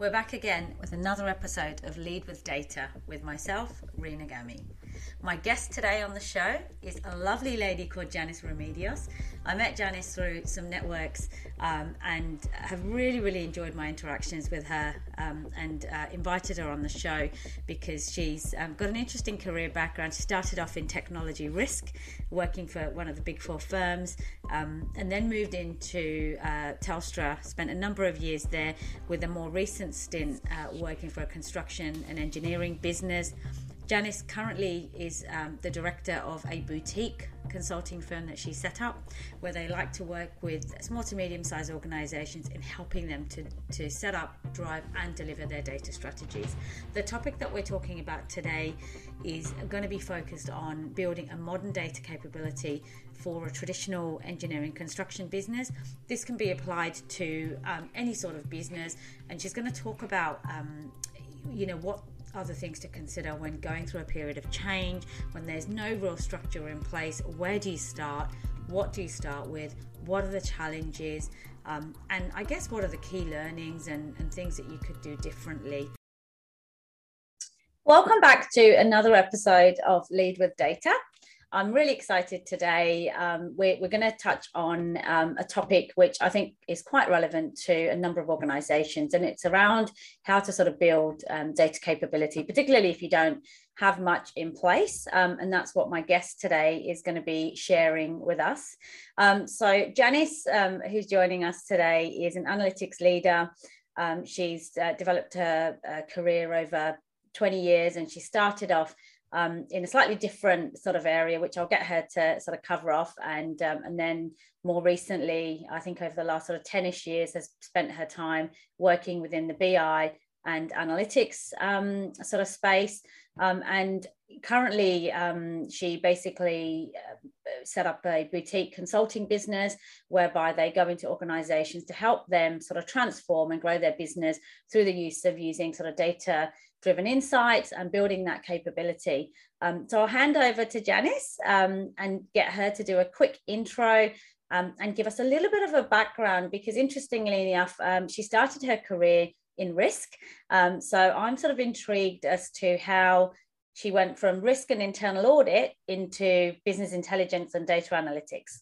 We're back again with another episode of Lead with Data with myself, Rena Gami. My guest today on the show is a lovely lady called Janice Remedios. I met Janice through some networks um, and have really, really enjoyed my interactions with her um, and uh, invited her on the show because she's um, got an interesting career background. She started off in technology risk, working for one of the big four firms, um, and then moved into uh, Telstra, spent a number of years there with a more recent stint uh, working for a construction and engineering business. Janice currently is um, the director of a boutique consulting firm that she set up where they like to work with small to medium sized organizations in helping them to, to set up, drive, and deliver their data strategies. The topic that we're talking about today is going to be focused on building a modern data capability for a traditional engineering construction business. This can be applied to um, any sort of business, and she's going to talk about. Um, you know what other things to consider when going through a period of change, when there's no real structure in place. Where do you start? What do you start with? What are the challenges? Um, and I guess what are the key learnings and, and things that you could do differently? Welcome back to another episode of Lead with Data. I'm really excited today. Um, we're, we're going to touch on um, a topic which I think is quite relevant to a number of organizations, and it's around how to sort of build um, data capability, particularly if you don't have much in place. Um, and that's what my guest today is going to be sharing with us. Um, so, Janice, um, who's joining us today, is an analytics leader. she's uh, developed her uh, career over 20 years, and she started off um, in a slightly different sort of area, which I'll get her to sort of cover off. And um, and then more recently, I think over the last sort of 10ish years, has spent her time working within the BI and analytics um, sort of space. Um, and currently, um, she basically uh, set up a boutique consulting business whereby they go into organizations to help them sort of transform and grow their business through the use of using sort of data driven insights and building that capability. Um, so I'll hand over to Janice um, and get her to do a quick intro um, and give us a little bit of a background because interestingly enough, um, she started her career in risk. Um, so I'm sort of intrigued as to how she went from risk and internal audit into business intelligence and data analytics.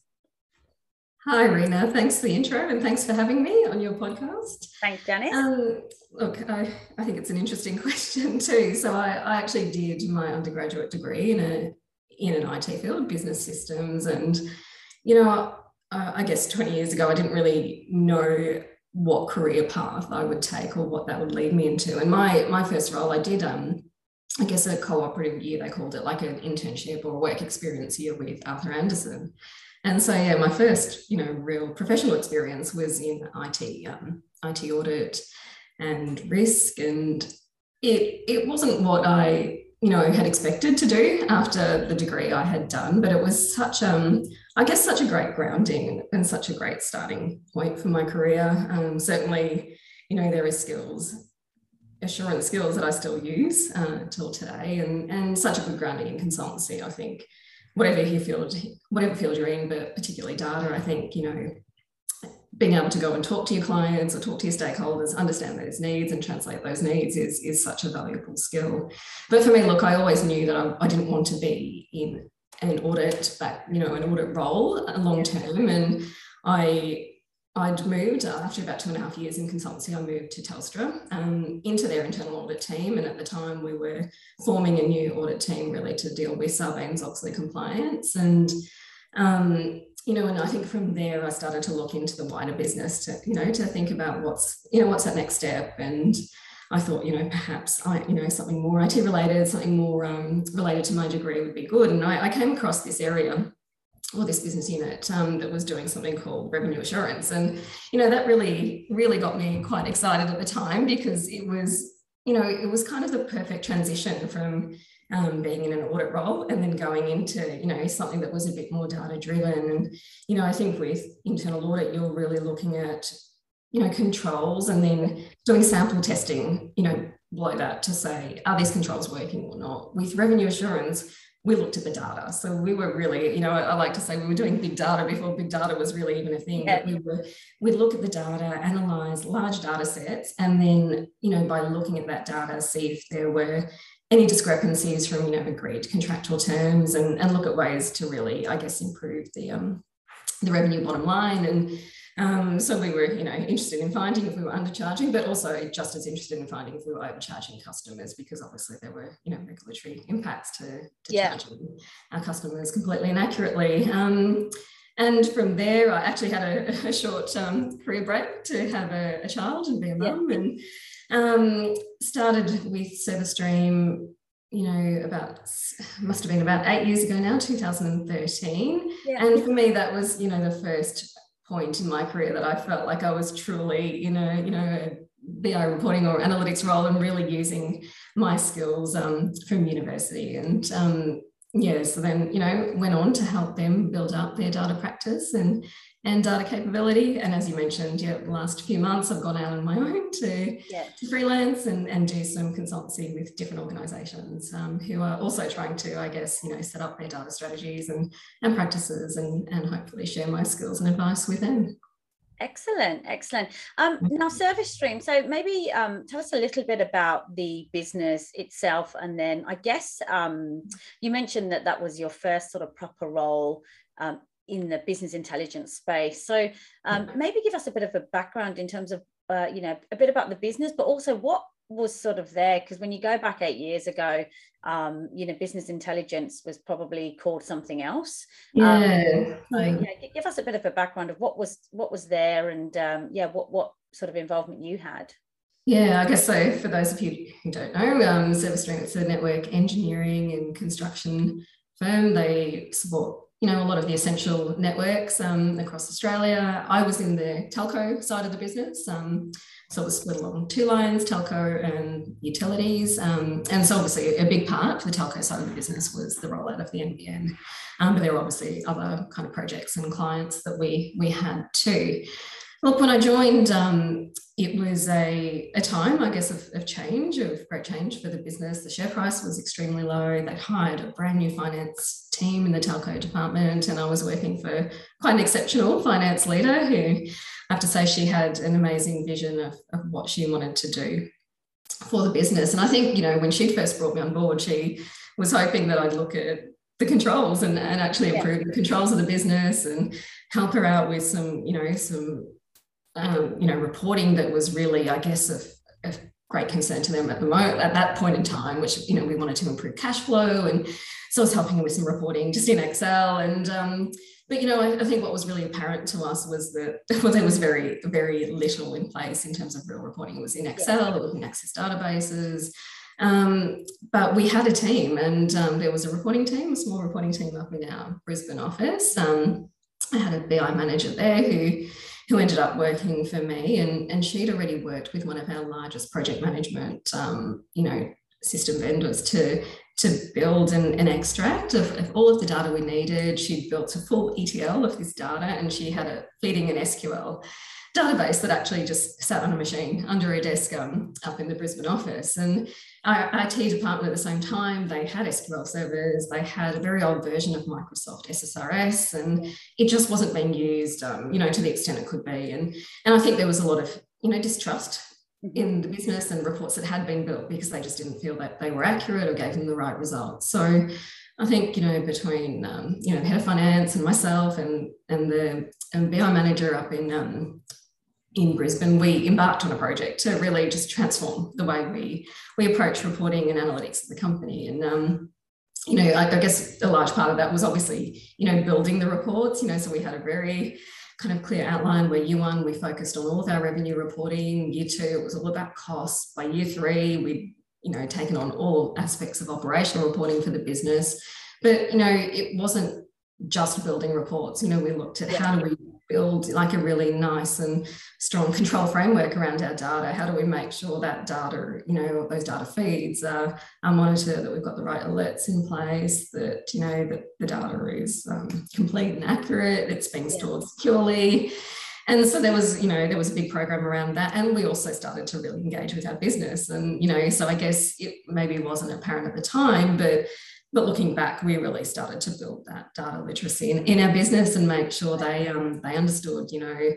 Hi, Rena. Thanks for the intro and thanks for having me on your podcast. Thanks, Janice. Um, look, I, I think it's an interesting question too. So I, I actually did my undergraduate degree in a in an IT field, business systems, and you know, I, I guess 20 years ago, I didn't really know what career path I would take or what that would lead me into. And my my first role, I did um, I guess a cooperative year, they called it like an internship or work experience year with Arthur Andersen. And so, yeah, my first, you know, real professional experience was in IT, um, IT audit and risk. And it, it wasn't what I, you know, had expected to do after the degree I had done, but it was such, um, I guess, such a great grounding and such a great starting point for my career. Um, certainly, you know, there are skills assurance skills that I still use uh, till today, and and such a good grounding in consultancy. I think whatever field, whatever field you're in, but particularly data, I think, you know, being able to go and talk to your clients or talk to your stakeholders, understand those needs and translate those needs is, is such a valuable skill. But for me, look, I always knew that I, I didn't want to be in an audit, but you know, an audit role long term. And I I'd moved after about two and a half years in consultancy. I moved to Telstra um, into their internal audit team. And at the time, we were forming a new audit team really to deal with Sarbanes Oxley compliance. And, um, you know, and I think from there, I started to look into the wider business to, you know, to think about what's, you know, what's that next step. And I thought, you know, perhaps I, you know, something more IT related, something more um, related to my degree would be good. And I, I came across this area or this business unit um, that was doing something called revenue assurance. And, you know, that really, really got me quite excited at the time because it was, you know, it was kind of the perfect transition from um, being in an audit role and then going into, you know, something that was a bit more data driven. And, you know, I think with internal audit, you're really looking at, you know, controls and then doing sample testing, you know, below that to say, are these controls working or not? With revenue assurance, we looked at the data. So we were really, you know, I like to say we were doing big data before big data was really even a thing. Yeah. we were, we'd look at the data, analyze large data sets, and then, you know, by looking at that data, see if there were any discrepancies from, you know, agreed contractual terms and, and look at ways to really, I guess, improve the um the revenue bottom line and um, so we were, you know, interested in finding if we were undercharging, but also just as interested in finding if we were overcharging customers, because obviously there were, you know, regulatory impacts to, to yeah. charging our customers completely inaccurately. Um, and from there, I actually had a, a short um, career break to have a, a child and be a mum, yeah. and um, started with ServiceStream you know, about must have been about eight years ago now, 2013. Yeah. And for me, that was, you know, the first point in my career that I felt like I was truly in a, you know, BI reporting or analytics role and really using my skills um, from university. And um, yeah, so then, you know, went on to help them build up their data practice and and data capability. And as you mentioned, yeah, the last few months I've gone out on my own to, yeah. to freelance and, and do some consultancy with different organizations um, who are also trying to, I guess, you know, set up their data strategies and, and practices and, and hopefully share my skills and advice with them. Excellent, excellent. Um, now, ServiceStream. So maybe um, tell us a little bit about the business itself, and then I guess um, you mentioned that that was your first sort of proper role um, in the business intelligence space. So um, maybe give us a bit of a background in terms of, uh, you know, a bit about the business, but also what was sort of there because when you go back eight years ago um, you know business intelligence was probably called something else yeah. Um, so yeah give us a bit of a background of what was what was there and um, yeah what what sort of involvement you had yeah, I guess so. For those of you who don't know, um, ServiceStream is a network engineering and construction firm. They support you know, a lot of the essential networks um, across Australia. I was in the telco side of the business. Um, so it was split along two lines, telco and utilities. Um, and so obviously a big part for the telco side of the business was the rollout of the NBN. Um, but there were obviously other kind of projects and clients that we, we had too. Look, when I joined, um, it was a, a time, I guess, of, of change, of great change for the business. The share price was extremely low. They hired a brand new finance team in the telco department, and I was working for quite an exceptional finance leader who I have to say she had an amazing vision of, of what she wanted to do for the business. And I think, you know, when she first brought me on board, she was hoping that I'd look at the controls and, and actually improve yeah. the controls of the business and help her out with some, you know, some um, you know, reporting that was really, I guess, of, of great concern to them at the moment at that point in time, which you know we wanted to improve cash flow, and so I was helping them with some reporting just in Excel. And um, but you know, I, I, think what was really apparent to us was that well, there was very very little in place in terms of real reporting. It was in Excel, it was in Access databases. Um, but we had a team, and um, there was a reporting team, a small reporting team up in our Brisbane office. Um, I had a BI manager there who who ended up working for me. And, and she'd already worked with one of our largest project management, um, you know, system vendors to, to build an, an extract of, of, all of the data we needed. She'd built a full ETL of this data and she had it feeding an SQL database that actually just sat on a machine under a desk um, up in the Brisbane office. And our IT department at the same time, they had SQL servers, they had a very old version of Microsoft SSRS, and it just wasn't being used, um, you know, to the extent it could be. And, and I think there was a lot of, you know, distrust mm-hmm. in the business and reports that had been built because they just didn't feel that they were accurate or gave them the right results. So I think, you know, between, um, you know, the head of finance and myself and, and the and BI manager up in um, in Brisbane, we embarked on a project to really just transform the way we we approach reporting and analytics of the company. And um, you know, I, I, guess a large part of that was obviously you know building the reports. You know, so we had a very kind of clear outline where year one we focused on all of our revenue reporting. Year two it was all about costs. By year three we you know taken on all aspects of operational reporting for the business. But you know, it wasn't just building reports. You know, we looked at how do we build like a really nice and strong control framework around our data? How do we make sure that data, you know, those data feeds are, are monitored, that we've got the right alerts in place, that, you know, that the data is um, complete and accurate, it's being stored securely. And so there was, you know, there was a big program around that. And we also started to really engage with our business. And, you know, so I guess it maybe wasn't apparent at the time, but but looking back, we really started to build that data literacy in, in our business and make sure they um, they understood, you know,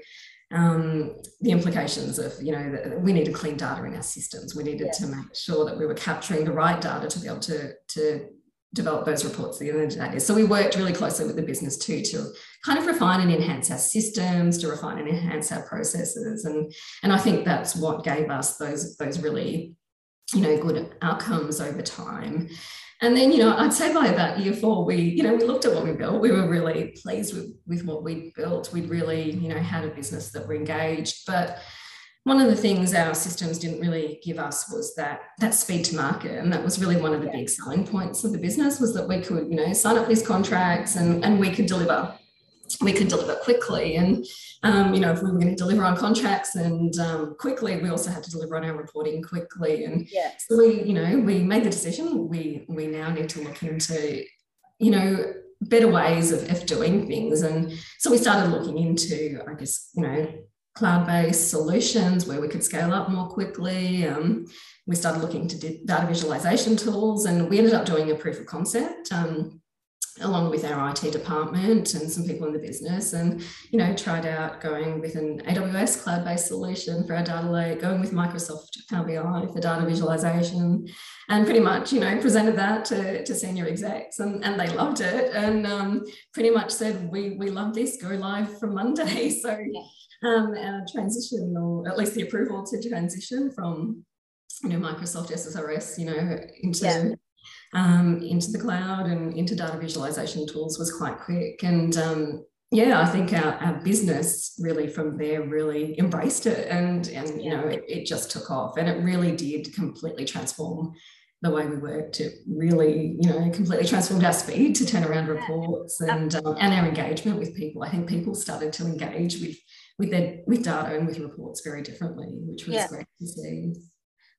um, the implications of, you know, we needed clean data in our systems. We needed to make sure that we were capturing the right data to be able to, to develop those reports at the end of the day. So we worked really closely with the business too to kind of refine and enhance our systems, to refine and enhance our processes. And, and I think that's what gave us those, those really, you know, good outcomes over time. And then, you know, I'd say by about year four, we, you know, we looked at what we built. We were really pleased with, with what we built. We'd really, you know, had a business that were engaged. But one of the things our systems didn't really give us was that that speed to market. And that was really one of the big selling points of the business was that we could, you know, sign up these contracts and, and we could deliver we could deliver quickly. And, um, you know, if we were going to deliver on contracts and um, quickly, we also had to deliver on our reporting quickly. And yeah. so we, you know, we made the decision. We we now need to look into, you know, better ways of, of doing things. And so we started looking into, I guess, you know, cloud-based solutions where we could scale up more quickly. Um, we started looking to data visualization tools, and we ended up doing a proof of concept. Um, along with our IT department and some people in the business and you know tried out going with an AWS cloud-based solution for our data lake going with Microsoft Power BI for data visualization and pretty much you know presented that to, to senior execs and, and they loved it and um, pretty much said we we love this go live from Monday. So um, our transition or at least the approval to transition from you know Microsoft SSRS you know into yeah um, into the cloud and into data visualization tools was quite quick. And um, yeah, I think our, our business really from there really embraced it and, and you know, it, it just took off and it really did completely transform the way we worked. It really, you know, completely transformed our speed to turn around reports and um, and our engagement with people. I think people started to engage with with their with data and with reports very differently, which was yeah. great to see.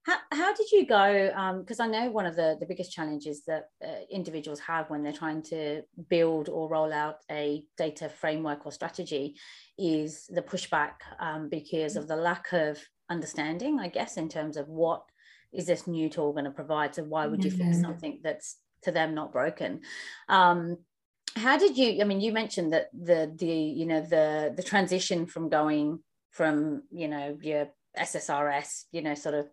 How, how did you go? Because um, I know one of the, the biggest challenges that uh, individuals have when they're trying to build or roll out a data framework or strategy is the pushback um, because of the lack of understanding, I guess, in terms of what is this new tool going to provide. So why would you mm-hmm. fix something that's to them not broken? Um, how did you? I mean, you mentioned that the the you know the the transition from going from you know your SSRS, you know, sort of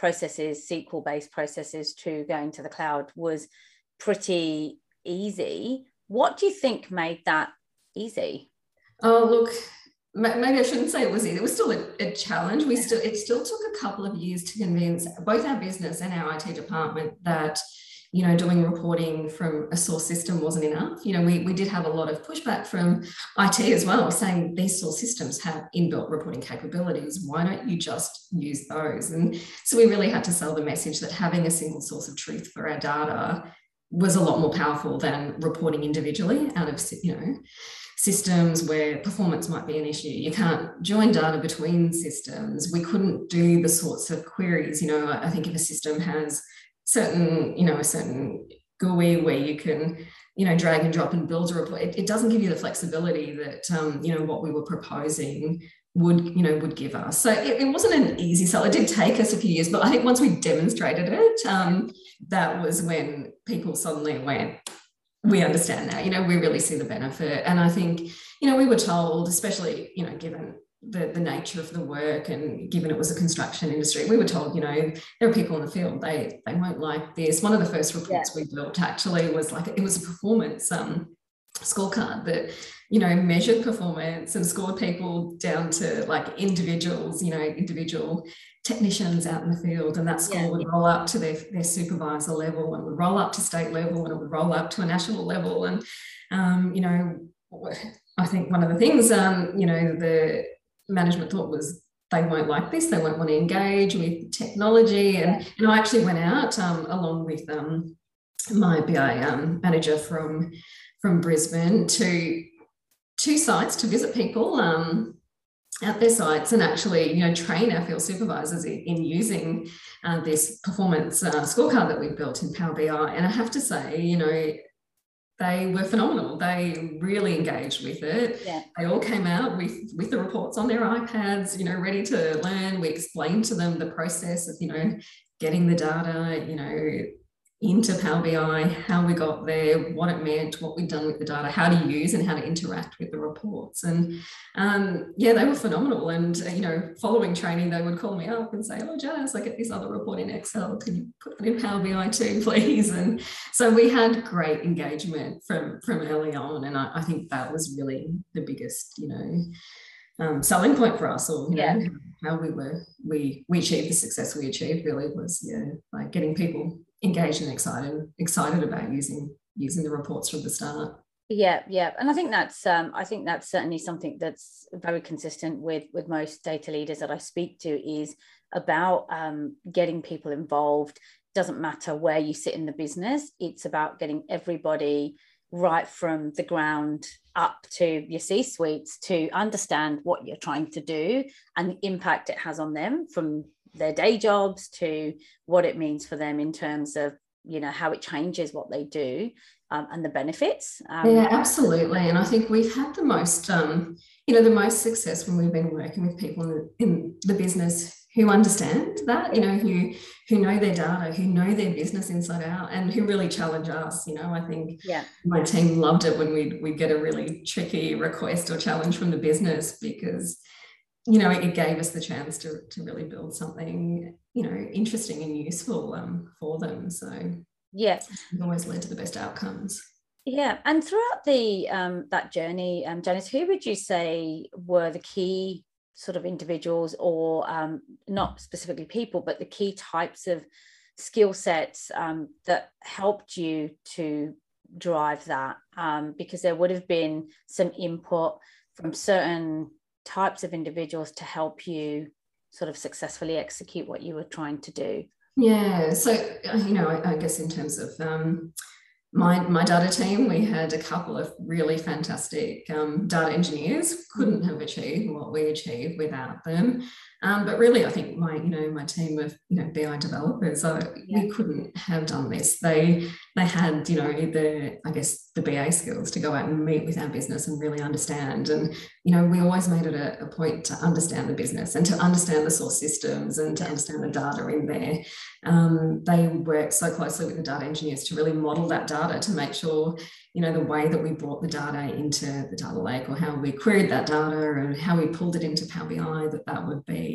processes, SQL based processes to going to the cloud was pretty easy. What do you think made that easy? Oh, look, maybe I shouldn't say it was easy. It was still a, a, challenge. We still it still took a couple of years to convince both our business and our IT department that you know, doing reporting from a source system wasn't enough. You know, we, we did have a lot of pushback from IT as well, saying these source systems have inbuilt reporting capabilities. Why don't you just use those? And so we really had to sell the message that having a single source of truth for our data was a lot more powerful than reporting individually out of, you know, systems where performance might be an issue. You can't join data between systems. We couldn't do the sorts of queries. You know, I think if a system has certain, you know, a certain GUI where you can, you know, drag and drop and build a report. It, it doesn't give you the flexibility that, um, you know, what we were proposing would, you know, would give us. So it, it, wasn't an easy sell. It did take us a few years, but I think once we demonstrated it, um, that was when people suddenly went, we understand now, you know, we really see the benefit. And I think, you know, we were told, especially, you know, given the, the nature of the work and given it was a construction industry, we were told, you know, there are people in the field, they they won't like this. One of the first reports yeah. we built actually was like it was a performance um, scorecard that, you know, measured performance and scored people down to like individuals, you know, individual technicians out in the field. And that score yeah. would roll up to their, their supervisor level and would roll up to state level and it would roll up to a national level. And um, you know, I think one of the things, um, you know, the management thought was they won't like this, they won't want to engage with technology. And, and I actually went out um, along with um, my BI um, manager from, from Brisbane to two sites to visit people um, at their sites and actually you know train our field supervisors in, in using uh, this performance uh, scorecard that we built in Power BI. And I have to say, you know, they were phenomenal. They really engaged with it. Yeah. They all came out with with the reports on their iPads, you know, ready to learn. We explained to them the process of, you know, getting the data, you know, into Power BI, how we got there, what it meant, what we'd done with the data, how to use and how to interact with the reports. And um, yeah, they were phenomenal. And, uh, you know, following training, they would call me up and say, oh, Jazz, I get this other report in Excel. Can you put that in Power BI too, please? And so we had great engagement from, from early on. And I, I think that was really the biggest, you know, um, selling point for us or you yeah. know how we were we we achieved the success we achieved really was yeah like getting people engaged and excited excited about using using the reports from the start. Yeah yeah. And i think that's um, i think that's certainly something that's very consistent with with most data leaders that i speak to is about um, getting people involved. Doesn't matter where you sit in the business it's about getting everybody right from the ground up to your C suites to understand what you're trying to do and the impact it has on them from their day jobs to what it means for them in terms of you know how it changes what they do um, and the benefits um, yeah absolutely and i think we've had the most um, you know the most success when we've been working with people in the, in the business who understand that, you know, who who know their data, who know their business inside out, and who really challenge us. You know, I think yeah. my team loved it when we we get a really tricky request or challenge from the business because you know it gave us the chance to to really build something you know interesting and useful um, for them. So yeah, it always led to the best outcomes. Yeah, and throughout the um, that journey, um, Janice, who would you say were the key sort of individuals or um, not specifically people, but the key types of skill sets um, that helped you to drive that? Um, because there would have been some input from certain types of individuals to help you sort of successfully execute what you were trying to do. Yeah, so you know, I, I guess in terms of um, my, my data team, we had a couple of really fantastic um, data engineers. Couldn't have achieved what we achieved without them. Um, but really, I think my, you know, my team of, you know, BI developers, uh, yeah. we couldn't have done this. They, they had, you know, the, I guess, the BA skills to go out and meet with our business and really understand. And, you know, we always made it a, a point to understand the business and to understand the source systems and to understand the data in there. Um, they work so closely with the data engineers to really model that data to make sure you know, the way that we brought the data into the data lake or how we queried that data and how we pulled it into Power BI, that that would be,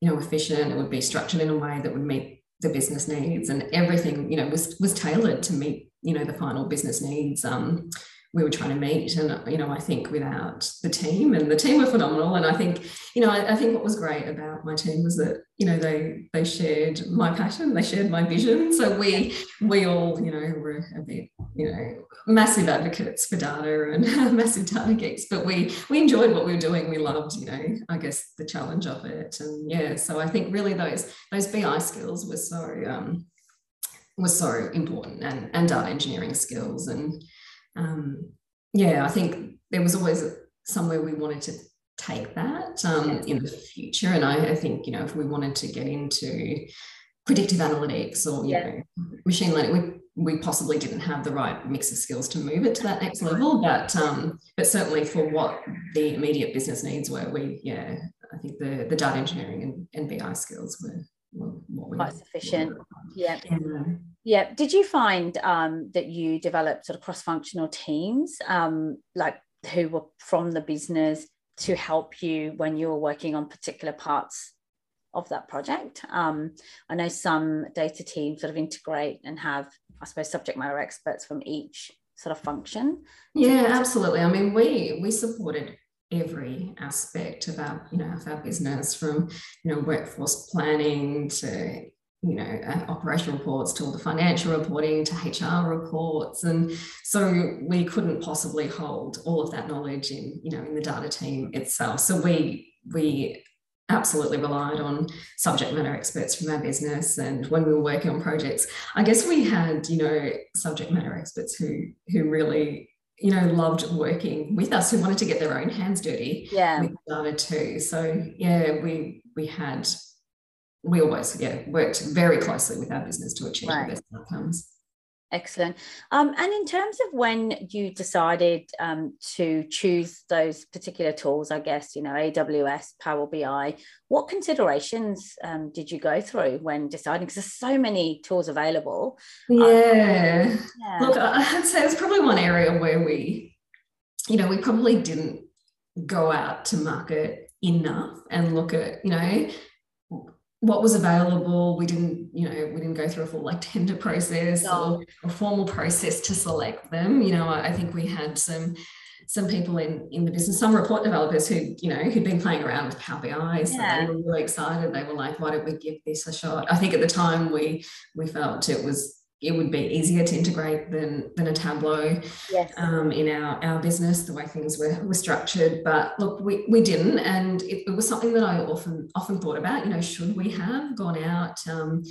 you know, efficient, it would be structured in a way that would meet the business needs and everything, you know, was, was tailored to meet, you know, the final business needs. Um, we were trying to meet. And, you know, I think without the team and the team were phenomenal. And I think, you know, I, I, think what was great about my team was that, you know, they they shared my passion, they shared my vision. So we we all, you know, were a bit, you know, massive advocates for data and massive data geeks, but we we enjoyed what we were doing. We loved, you know, I guess the challenge of it. And yeah, so I think really those those BI skills were so um was so important and, and data engineering skills and um, yeah, I think there was always somewhere we wanted to take that um, in the future. And I, I, think, you know, if we wanted to get into predictive analytics or, you yeah. know, machine learning, we, we possibly didn't have the right mix of skills to move it to that next level. But um, but certainly for what the immediate business needs were, we, yeah, I think the, the data engineering and, and BI skills were, were what we quite sufficient. Yeah. yeah. Yeah. Did you find um, that you developed sort of cross functional teams, um, like who were from the business to help you when you were working on particular parts of that project? Um, I know some data teams sort of integrate and have, I suppose, subject matter experts from each sort of function. Yeah, absolutely. I mean, we we supported every aspect of our, you know, of our business from, you know, workforce planning to you know, uh, operational reports to all the financial reporting to HR reports. And so we couldn't possibly hold all of that knowledge in, you know, in the data team itself. So we we absolutely relied on subject matter experts from our business. And when we were working on projects, I guess we had, you know, subject matter experts who who really you know loved working with us who wanted to get their own hands dirty yeah with data too so yeah we we had we always yeah worked very closely with our business to achieve right. the best outcomes Excellent. Um, and in terms of when you decided um, to choose those particular tools, I guess, you know, AWS, Power BI, what considerations um, did you go through when deciding? Because there's so many tools available. Yeah. Um, yeah. Look, I'd say it's probably one area where we, you know, we probably didn't go out to market enough and look at, you know, what was available. We didn't, you know, we didn't go through a full like tender process no. or a formal process to select them. You know, I, I think we had some some people in in the business, some report developers who, you know, who'd been playing around with Power BI. So yeah. they were really excited. They were like, why don't we give this a shot? I think at the time we we felt it was it would be easier to integrate than than a Tableau yes. um, in our our business the way things were, were structured. But look, we, we didn't, and it, it was something that I often often thought about. You know, should we have gone out? Um,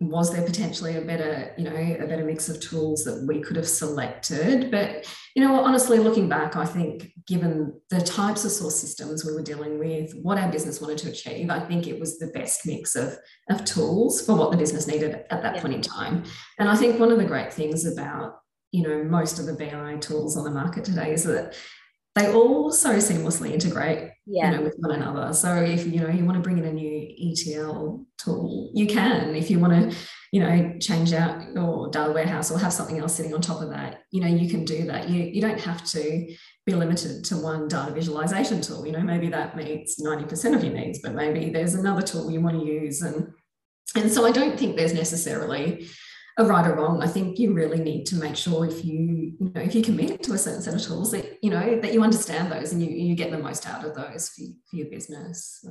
was there potentially a better you know a better mix of tools that we could have selected but you know honestly looking back i think given the types of source systems we were dealing with what our business wanted to achieve i think it was the best mix of of tools for what the business needed at that yeah. point in time and i think one of the great things about you know most of the bi tools on the market today is that they all so seamlessly integrate yeah. you know with one another. So if you know you want to bring in a new etl tool you can. If you want to you know change out your data warehouse or have something else sitting on top of that you know you can do that. You you don't have to be limited to one data visualization tool. You know maybe that meets 90% of your needs but maybe there's another tool you want to use. And and so i don't think there's necessarily a right or wrong. I think you really need to make sure if you, you know, if you commit to a certain set of tools that, you know, that you understand those and you, you get the most out of those for, for your business.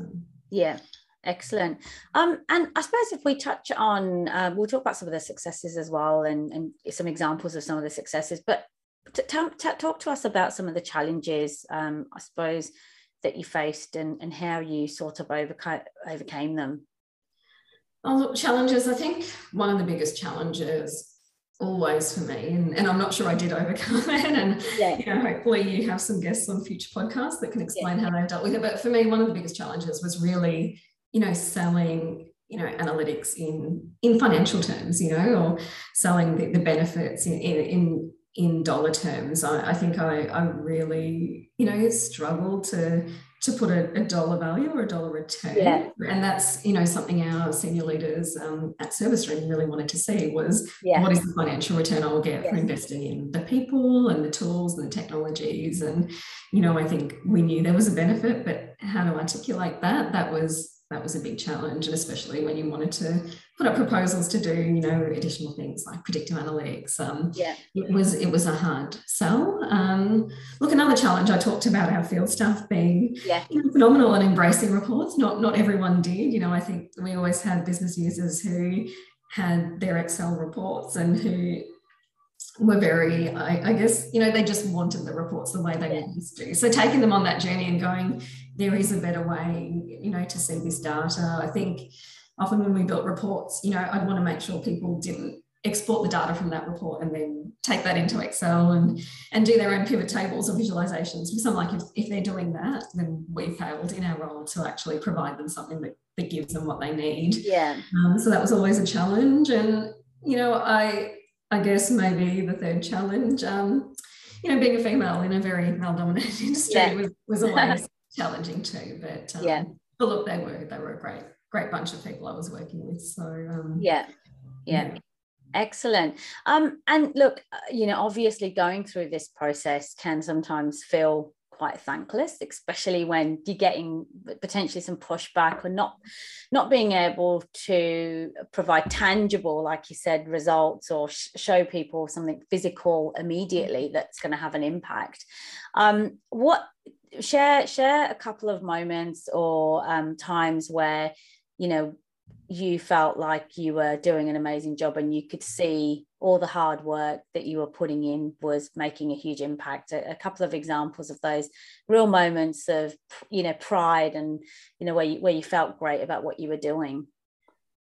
Yeah. Excellent. Um, and I suppose if we touch on, uh, we'll talk about some of the successes as well and, and some examples of some of the successes, but t- t- t- talk to us about some of the challenges, um, I suppose, that you faced and, and how you sort of overca- overcame them. Oh, look challenges. I think one of the biggest challenges always for me, and, and I'm not sure I did overcome it. And yeah. you know, hopefully you have some guests on future podcasts that can explain yeah. how they've dealt with it. But for me, one of the biggest challenges was really, you know, selling you know analytics in in financial terms you know or selling the, the benefits in, in, in in dollar terms, I, I think I, I, really, you know, struggled to to put a, a, dollar value or a dollar return. Yeah. And that's, you know, something our senior leaders um, at Service Stream really wanted to see was yeah. what is the financial return I will get yes. for investing in the people and the tools and the technologies. And, you know, I think we knew there was a benefit, but how to articulate that, that was that was a big challenge, and especially when you wanted to put up proposals to do, you know, additional things like predictive analytics. Um, yeah, it was it was a hard sell. Um, look, another challenge I talked about our field staff being yeah. you know, phenomenal and embracing reports. Not not everyone did. You know, I think we always had business users who had their Excel reports and who were very, I, I, guess, you know, they just wanted the reports the way they yeah. used to. So taking them on that journey and going, there is a better way, you know, to see this data. I think often when we built reports, you know, I'd want to make sure people didn't export the data from that report and then take that into Excel and and do their own pivot tables or visualizations. Because I'm like, if, if they're doing that, then we failed in our role to actually provide them something that, that gives them what they need. Yeah. Um, so that was always a challenge. And, you know, I I guess maybe the third challenge, um, you know, being a female in a very male dominated industry yeah. was, was always challenging too. But um, yeah, but look, they were they were a great great bunch of people I was working with. So um, yeah. yeah. yeah. Excellent. Um, and look, uh, you know, obviously going through this process can sometimes feel quite thankless, especially when you're getting potentially some pushback or not not being able to provide tangible, like you said, results or sh- show people something physical immediately that's going to have an impact. Um, what share share a couple of moments or um, times where you know you felt like you were doing an amazing job and you could see all the hard work that you were putting in was making a huge impact. A, a, couple of examples of those real moments of you know pride and you know where you, where you felt great about what you were doing.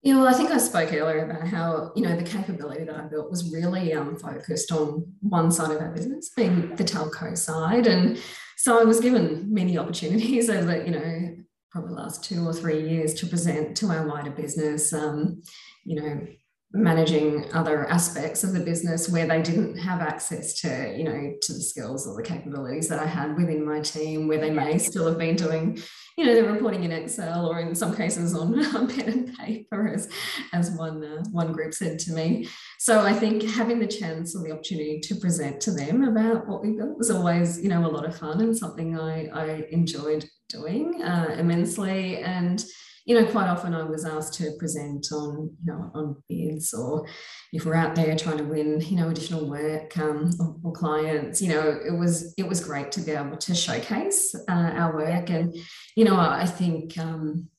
Yeah, well, I think I spoke earlier about how you know the capability that I built was really um, focused on one side of our business, being the telco side, and so I was given many opportunities over you know probably last two or three years to present to our wider business. Um, you know, managing other aspects of the business where they didn't have access to you know to the skills or the capabilities that i had within my team where they may still have been doing you know they're reporting in excel or in some cases on, on pen and paper as as one uh, one group said to me. So i think having the chance or the opportunity to present to them about what we built was always you know a lot of fun and something i i enjoyed doing uh, immensely. And you know, quite often I was asked to present on, you know, on bids or if we're out there trying to win, you know, additional work um, or, or, clients, you know, it was it was great to be able to showcase uh, our work. And, you know, I think um,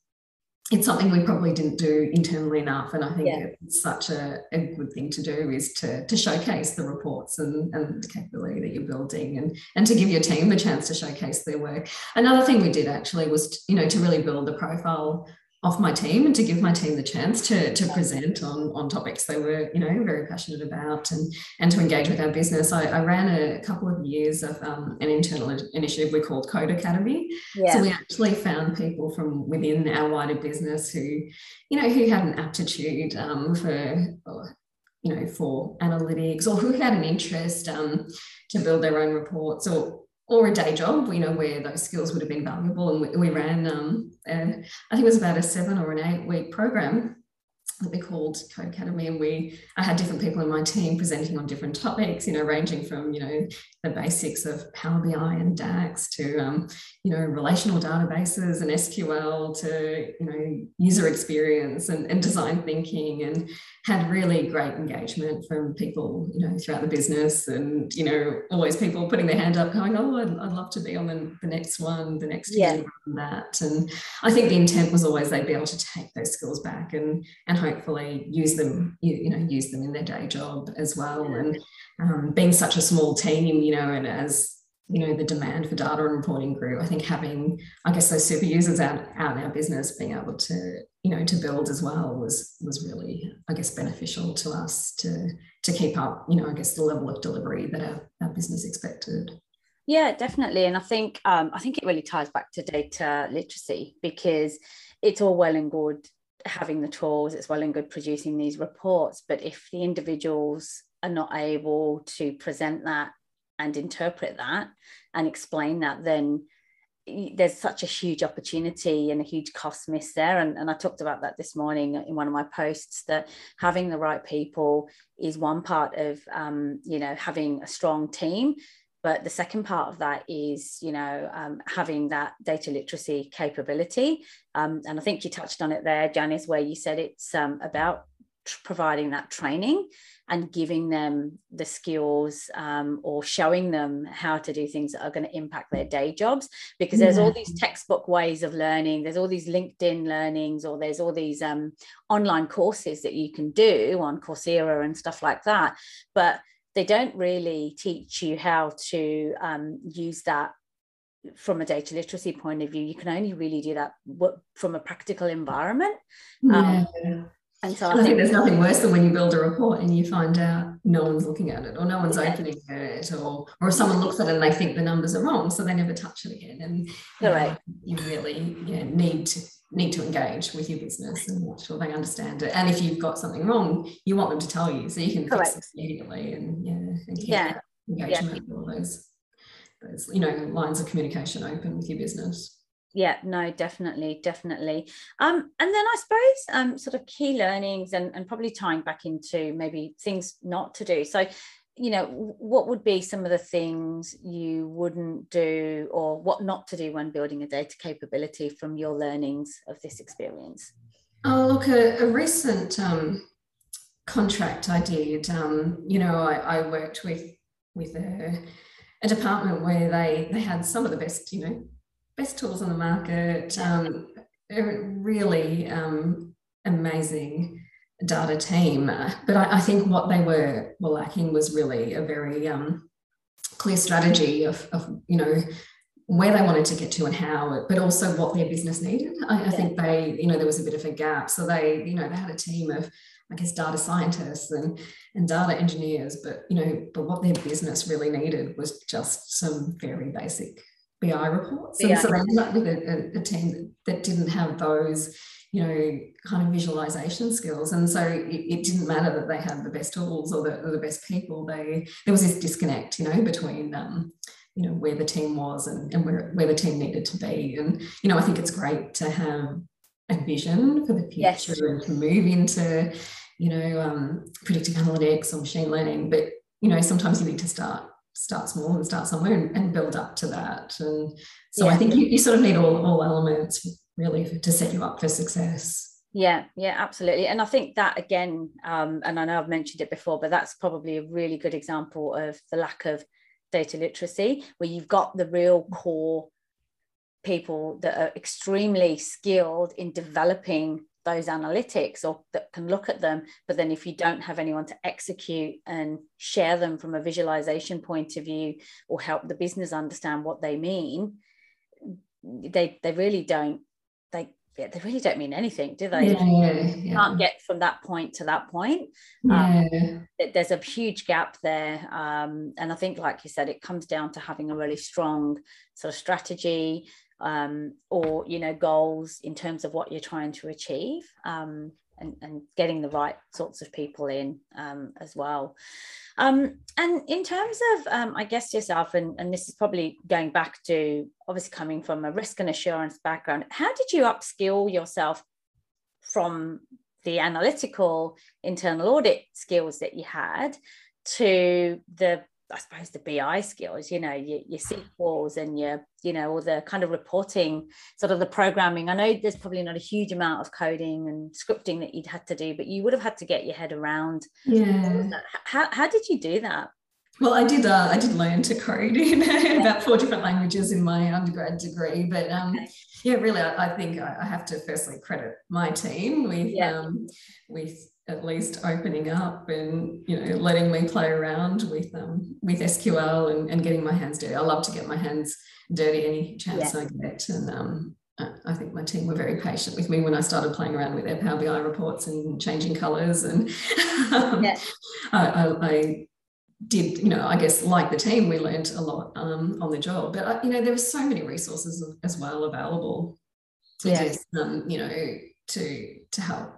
it's something we probably didn't do internally enough. And I think yeah. it's such a, a, good thing to do is to, to showcase the reports and, and the capability that you're building and, and to give your team the chance to showcase their work. Another thing we did actually was, you know, to really build the profile of my team and to give my team the chance to, to present on, on topics they were, you know, very passionate about and, and to engage with our business. I, I ran a couple of years of um, an internal initiative we called Code Academy. Yeah. So we actually found people from within our wider business who, you know, who had an aptitude um, for, you know, for analytics or who had an interest um, to build their own reports or or a day job, you know, where those skills would have been valuable. And we, we ran, um, and I think it was about a seven or an eight week program that we called Code Academy, and we I had different people in my team presenting on different topics, you know, ranging from you know the basics of Power BI and DAX to um, you know relational databases and SQL to you know user experience and, and design thinking, and had really great engagement from people you know throughout the business, and you know always people putting their hand up, going, oh, I'd, I'd love to be on the, the next one, the next yeah. that, and I think the intent was always they'd be able to take those skills back and and hopefully use them you, you know use them in their day job as well, and um, being such a small team, you know, and as you know the demand for data and reporting grew i think having i guess those super users out, out in our business being able to you know to build as well was was really i guess beneficial to us to to keep up you know i guess the level of delivery that our, our business expected. Yeah definitely. And i think um, i think it really ties back to data literacy because it's all well and good having the tools it's well and good producing these reports but if the individuals are not able to present that and interpret that and explain that, then there's such a huge opportunity and a huge cost miss there. And, and I talked about that this morning in one of my posts that having the right people is one part of, um, you know, having a strong team. But the second part of that is, you know, um, having that data literacy capability. Um, and I think you touched on it there, Janice, where you said it's um, about providing that training and giving them the skills um, or showing them how to do things that are going to impact their day jobs. Because there's all these textbook ways of learning. There's all these linkedin learnings or there's all these um, online courses that you can do on coursera and stuff like that. But they don't really teach you how to um, use that from a data literacy point of view you can only really do that from a practical environment yeah. um, and so I, I think, think, there's nothing worse than when you build a report and you find out no one's looking at it or no one's yeah. opening it or or someone looks at it and they think the numbers are wrong, so they never touch it again. And you, know, you really need to need to engage with your business and make sure they understand it. And if you've got something wrong, you want them to tell you so you can Correct. fix it immediately and yeah, and keep yeah. engagement yeah. all those those you know lines of communication open with your business yeah no definitely definitely um and then i suppose um sort of key learnings and, and probably tying back into maybe things not to do so you know what would be some of the things you wouldn't do or what not to do when building a data capability from your learnings of this experience? Oh look a, a recent um, contract i did um, you know I, I worked with with a, a department where they they had some of the best you know best tools on the market, um, really um, amazing data team. But I, I, think what they were, were lacking was really a very um, clear strategy of, of, you know, where they wanted to get to and how, but also what their business needed. I, I think they, you know, there was a bit of a gap. So they, you know, they had a team of, I guess, data scientists and, and data engineers, but, you know, but what their business really needed was just some very basic BI reports. And so they ended up with a, a, a team that, that, didn't have those, you know, kind of visualization skills. And so it, it didn't matter that they had the best tools or the, or the best people. They there was this disconnect, you know, between um, you know where the team was and, and where, where the team needed to be. And you know, I think it's great to have a vision for the future yes. and to move into, you know, um, predictive analytics or machine learning. But you know, sometimes you need to start start small and start somewhere and, and build up to that. And so yeah. I think you, you sort of need all, all elements really to set you up for success. Yeah, yeah, absolutely. And I think that again, um, and I know I've mentioned it before, but that's probably a really good example of the lack of data literacy, where you've got the real core people that are extremely skilled in developing those analytics or that can look at them but then if you don't have anyone to execute and share them from a visualization point of view or help the business understand what they mean they they really don't they yeah, they really don't mean anything, do they? Yeah. Can't get from that point to that point. Um, there's a huge gap there, um, and I think, like you said, it comes down to having a really strong sort of strategy, um, or you know goals in terms of what you're trying to achieve um, and, and getting the right sorts of people in um, as well. Um, and in terms of um, i guess yourself and, and this is probably going back to obviously coming from a risk and assurance background how did you upskill yourself from the analytical internal audit skills that you had to the I suppose the BI skills, you know, your, your SQLs and your, you know, all the kind of reporting, sort of the programming. I know there's probably not a huge amount of coding and scripting that you'd had to do, but you would have had to get your head around. Yeah. How, how did you do that? Well, I did. Uh, I did learn to code in yeah. about four different languages in my undergrad degree. But um, okay. yeah, really, I, I, think I have to firstly credit my team with yeah. um, with at least opening up and you know letting me play around with um, with SQL and, and getting my hands dirty. I love to get my hands dirty any chance yeah. I get, and um, I think my team were very patient with me when I started playing around with their Power BI reports and changing colours. And um, yeah. I, I, I, did, you know, I guess like the team, we learned a lot um, on the job. But uh, you know, there were so many resources as well available to yeah. just, um, you know, to to help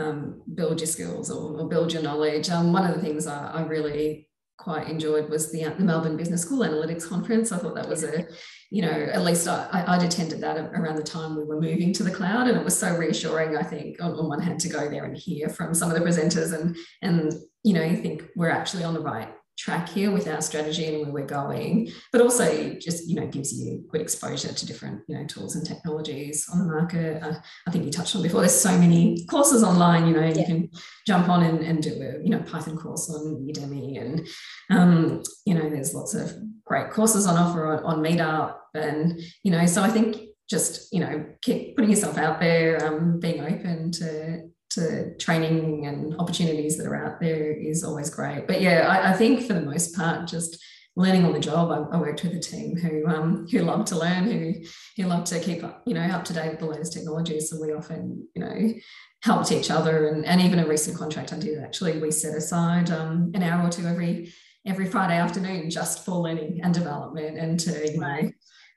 um, build your skills or, or, build your knowledge. Um, one of the things I, I really quite enjoyed was the, the, Melbourne Business School Analytics Conference. I thought that was a, you know, at least I, would attended that around the time we were moving to the cloud, and it was so reassuring. I think on, on one hand to go there and hear from some of the presenters, and and you know, you think we're actually on the right track here with our strategy and where we're going, but also just you know gives you good exposure to different you know tools and technologies on the market. Uh, I think you touched on before. There's so many courses online. You know, yeah. you can jump on and, and do a you know Python course on Udemy, and um, you know there's lots of great courses on offer on, on Meetup, and you know so I think just you know keep putting yourself out there, um, being open to to training and opportunities that are out there is always great. But yeah, I, I think for the most part, just learning on the job. I, I worked with a team who um, who loved to learn, who who loved to keep up, you know, up to date with the latest technologies. So we often, you know, helped each other. And, and even a recent contract I did actually, we set aside um, an hour or two every every Friday afternoon just for learning and development and to, you know,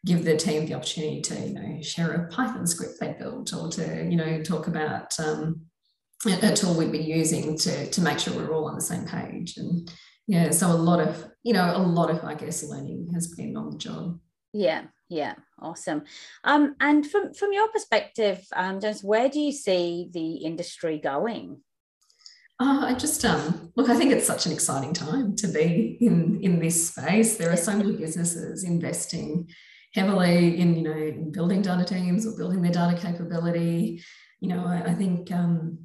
give the team the opportunity to, you know, share a Python script they built or to, you know, talk about um, a tool we'd be using to, to make sure we're all on the same page. And yeah, so a lot of, you know, a lot of, I guess, learning has been on the job. Yeah, yeah, awesome. Um, and from, from your perspective, um, Janice, where do you see the industry going? Uh, I just um, look. I think it's such an exciting time to be in in this space. There are so many businesses investing heavily in you know in building data teams or building their data capability. You know, I, I think um,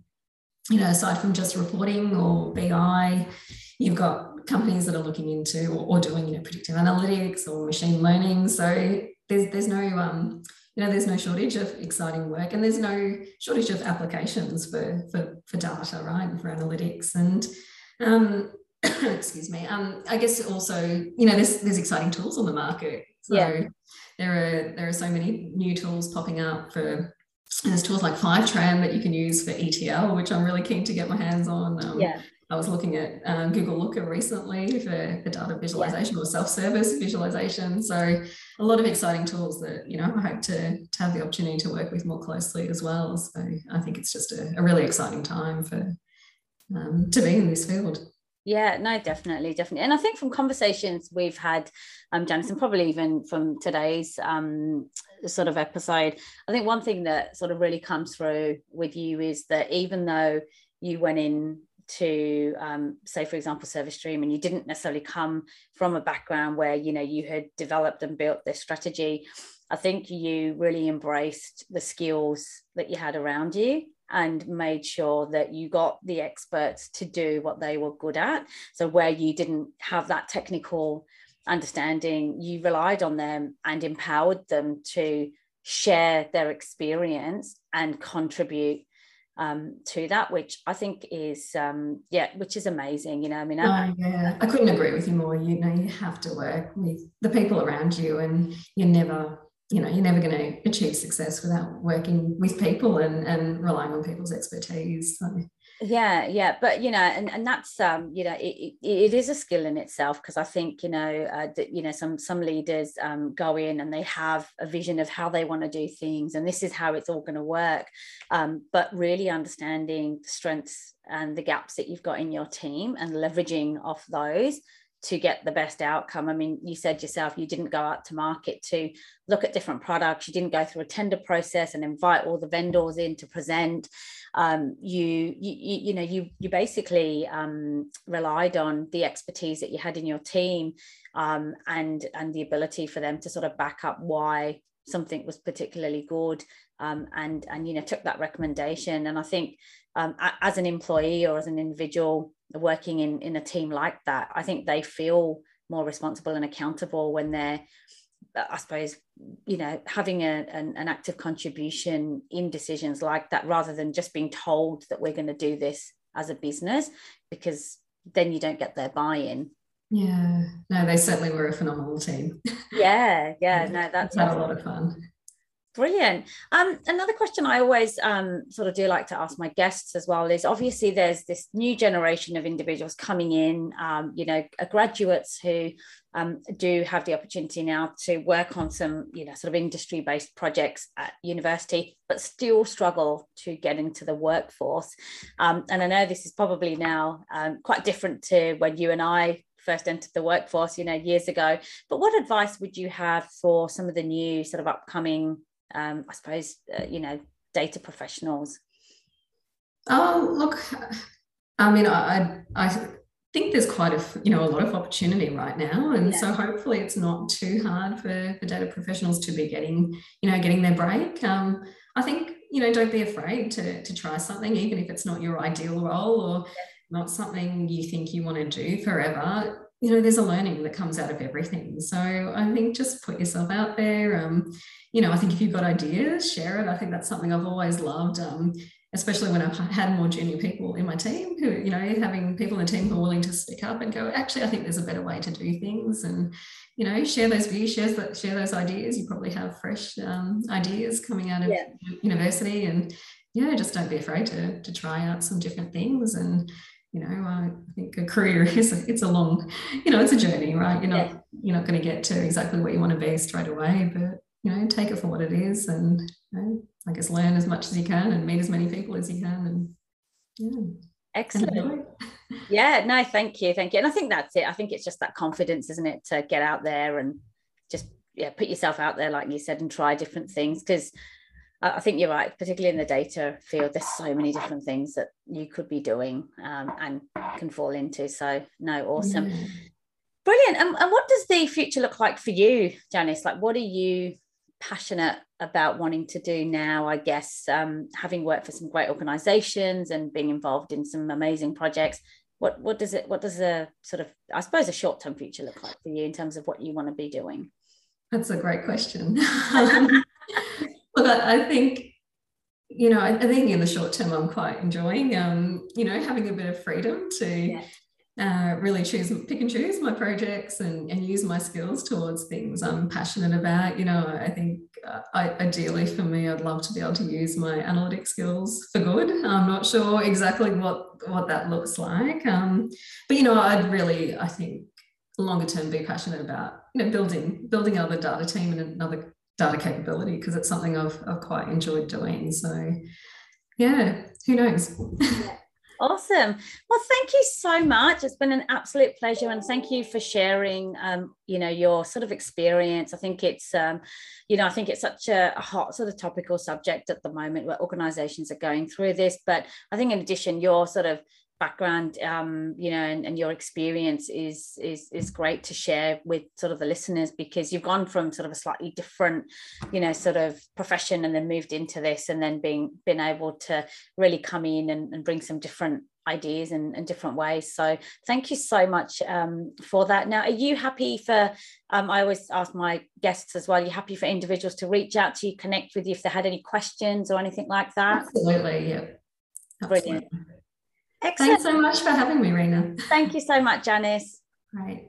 you know, aside from just reporting or BI, you've got companies that are looking into or, or doing, you know, predictive analytics or machine learning. So there's there's no um, you know, there's no shortage of exciting work and there's no shortage of applications for for, for data, right? For analytics. And um, excuse me. Um, I guess also, you know, there's there's exciting tools on the market. So yeah. there are there are so many new tools popping up for and there's tools like Fivetran that you can use for ETL, which I'm really keen to get my hands on. Um, yeah. I was looking at um, Google Looker recently for, for data visualization yeah. or self-service visualization. So a lot of exciting tools that you know I hope to, to have the opportunity to work with more closely as well. So I think it's just a, a really exciting time for um, to be in this field. Yeah, no, definitely, definitely. And I think from conversations we've had, um, Janice, and probably even from today's um, sort of episode, I think one thing that sort of really comes through with you is that even though you went in to um, say for example Service Stream and you didn't necessarily come from a background where you know you had developed and built this strategy i think you really embraced the skills that you had around you and made sure that you got the experts to do what they were good at. So, where you didn't have that technical understanding, you relied on them and empowered them to share their experience and contribute um, to that, which I think is, um, yeah, which is amazing. You know, I mean, I, oh, yeah, I couldn't agree with you more. You know, you have to work with the people around you, and you're never you know you're never going to achieve success without working with people and and relying on people's expertise so. yeah yeah but you know and, and that's um you know it, it is a skill in itself because i think you know uh, that you know some some leaders um go in and they have a vision of how they want to do things and this is how it's all going to work um but really understanding the strengths and the gaps that you've got in your team and leveraging off those to get the best outcome. I mean, you said yourself you didn't go out to market to look at different products. You didn't go through a tender process and invite all the vendors in to present. Um, you, you, you know, you you basically um, relied on the expertise that you had in your team um, and and the ability for them to sort of back up why something was particularly good um, and and you know took that recommendation. And I think um, as an employee or as an individual working in in a team like that i think they feel more responsible and accountable when they're i suppose you know having a, an, an active contribution in decisions like that rather than just being told that we're going to do this as a business because then you don't get their buy-in. Yeah. No they certainly were a phenomenal team. Yeah yeah no that's had a lot of fun Brilliant. Um, another question I always um, sort of do like to ask my guests as well is obviously there's this new generation of individuals coming in, um, you know, graduates who um, do have the opportunity now to work on some, you know, sort of industry based projects at university, but still struggle to get into the workforce. Um, and I know this is probably now um, quite different to when you and I first entered the workforce, you know, years ago. But what advice would you have for some of the new sort of upcoming um, I suppose, uh, you know, data professionals? Oh, look, I mean, I, I think there's quite a, you know, a lot of opportunity right now. And yeah. so hopefully it's not too hard for, for data professionals to be getting, you know, getting their break. Um, I think, you know, don't be afraid to, to try something, even if it's not your ideal role or not something you think you want to do forever you know, there's a learning that comes out of everything. So I think just put yourself out there. Um, you know, I think if you've got ideas, share it. I think that's something I've always loved. Um, especially when I've had more junior people in my team who, you know, having people in the team who are willing to speak up and go, actually, I think there's a better way to do things and, you know, share those views, share, share those ideas. You probably have fresh um, ideas coming out of yeah. university and, yeah, just don't be afraid to, to try out some different things and, you know I think a career is a, it's a long you know it's a journey right? You're not yeah. you're not going to get to exactly where you want to be straight away but you know take it for what it is and you know, I guess learn as much as you can and meet as many people as you can and yeah. Excellent. yeah no thank you thank you. And I think that's it. I think it's just that confidence isn't it to get out there and just yeah put yourself out there like you said and try different things because I think you're right, particularly in the data field. There's so many different things that you could be doing um, and can fall into. So, no, awesome. Yeah. Brilliant. And, and what does the future look like for you, Janice? Like, what are you passionate about wanting to do now? I guess, um, having worked for some great organizations and being involved in some amazing projects, what, what does it, what does a sort of, I suppose, a short term future look like for you in terms of what you want to be doing? That's a great question. Look, I, I think you know, I, I, think in the short term, I'm quite enjoying, um, you know, having a bit of freedom to, yeah. uh, really choose, pick and choose my projects and, and use my skills towards things I'm passionate about. You know, I think uh, I, ideally for me, I'd love to be able to use my analytic skills for good. I'm not sure exactly what, what that looks like. Um, but, you know, I'd really, I think, longer term be passionate about, you know, building, building another data team and another data capability because it's something I've, I've quite enjoyed doing. So, yeah, who knows? Awesome. Well, thank you so much. It's been an absolute pleasure, and thank you for sharing. Um, you know your sort of experience. I think it's, um, you know, I think it's such a, a hot sort of topical subject at the moment where organisations are going through this. But I think in addition, your sort of background um, you know and, and, your experience is is is great to share with sort of the listeners because you've gone from sort of a slightly different you know sort of profession and then moved into this and then being been able to really come in and, and bring some different ideas and, in different ways. So thank you so much um, for that. Now are you happy for um, i always ask my guests as well are you happy for individuals to reach out to you connect with you if they had any questions or anything like that? Absolutely yeah. Brilliant Excellent. Thanks so much for having me, Rena. Thank you so much, Janice. Right.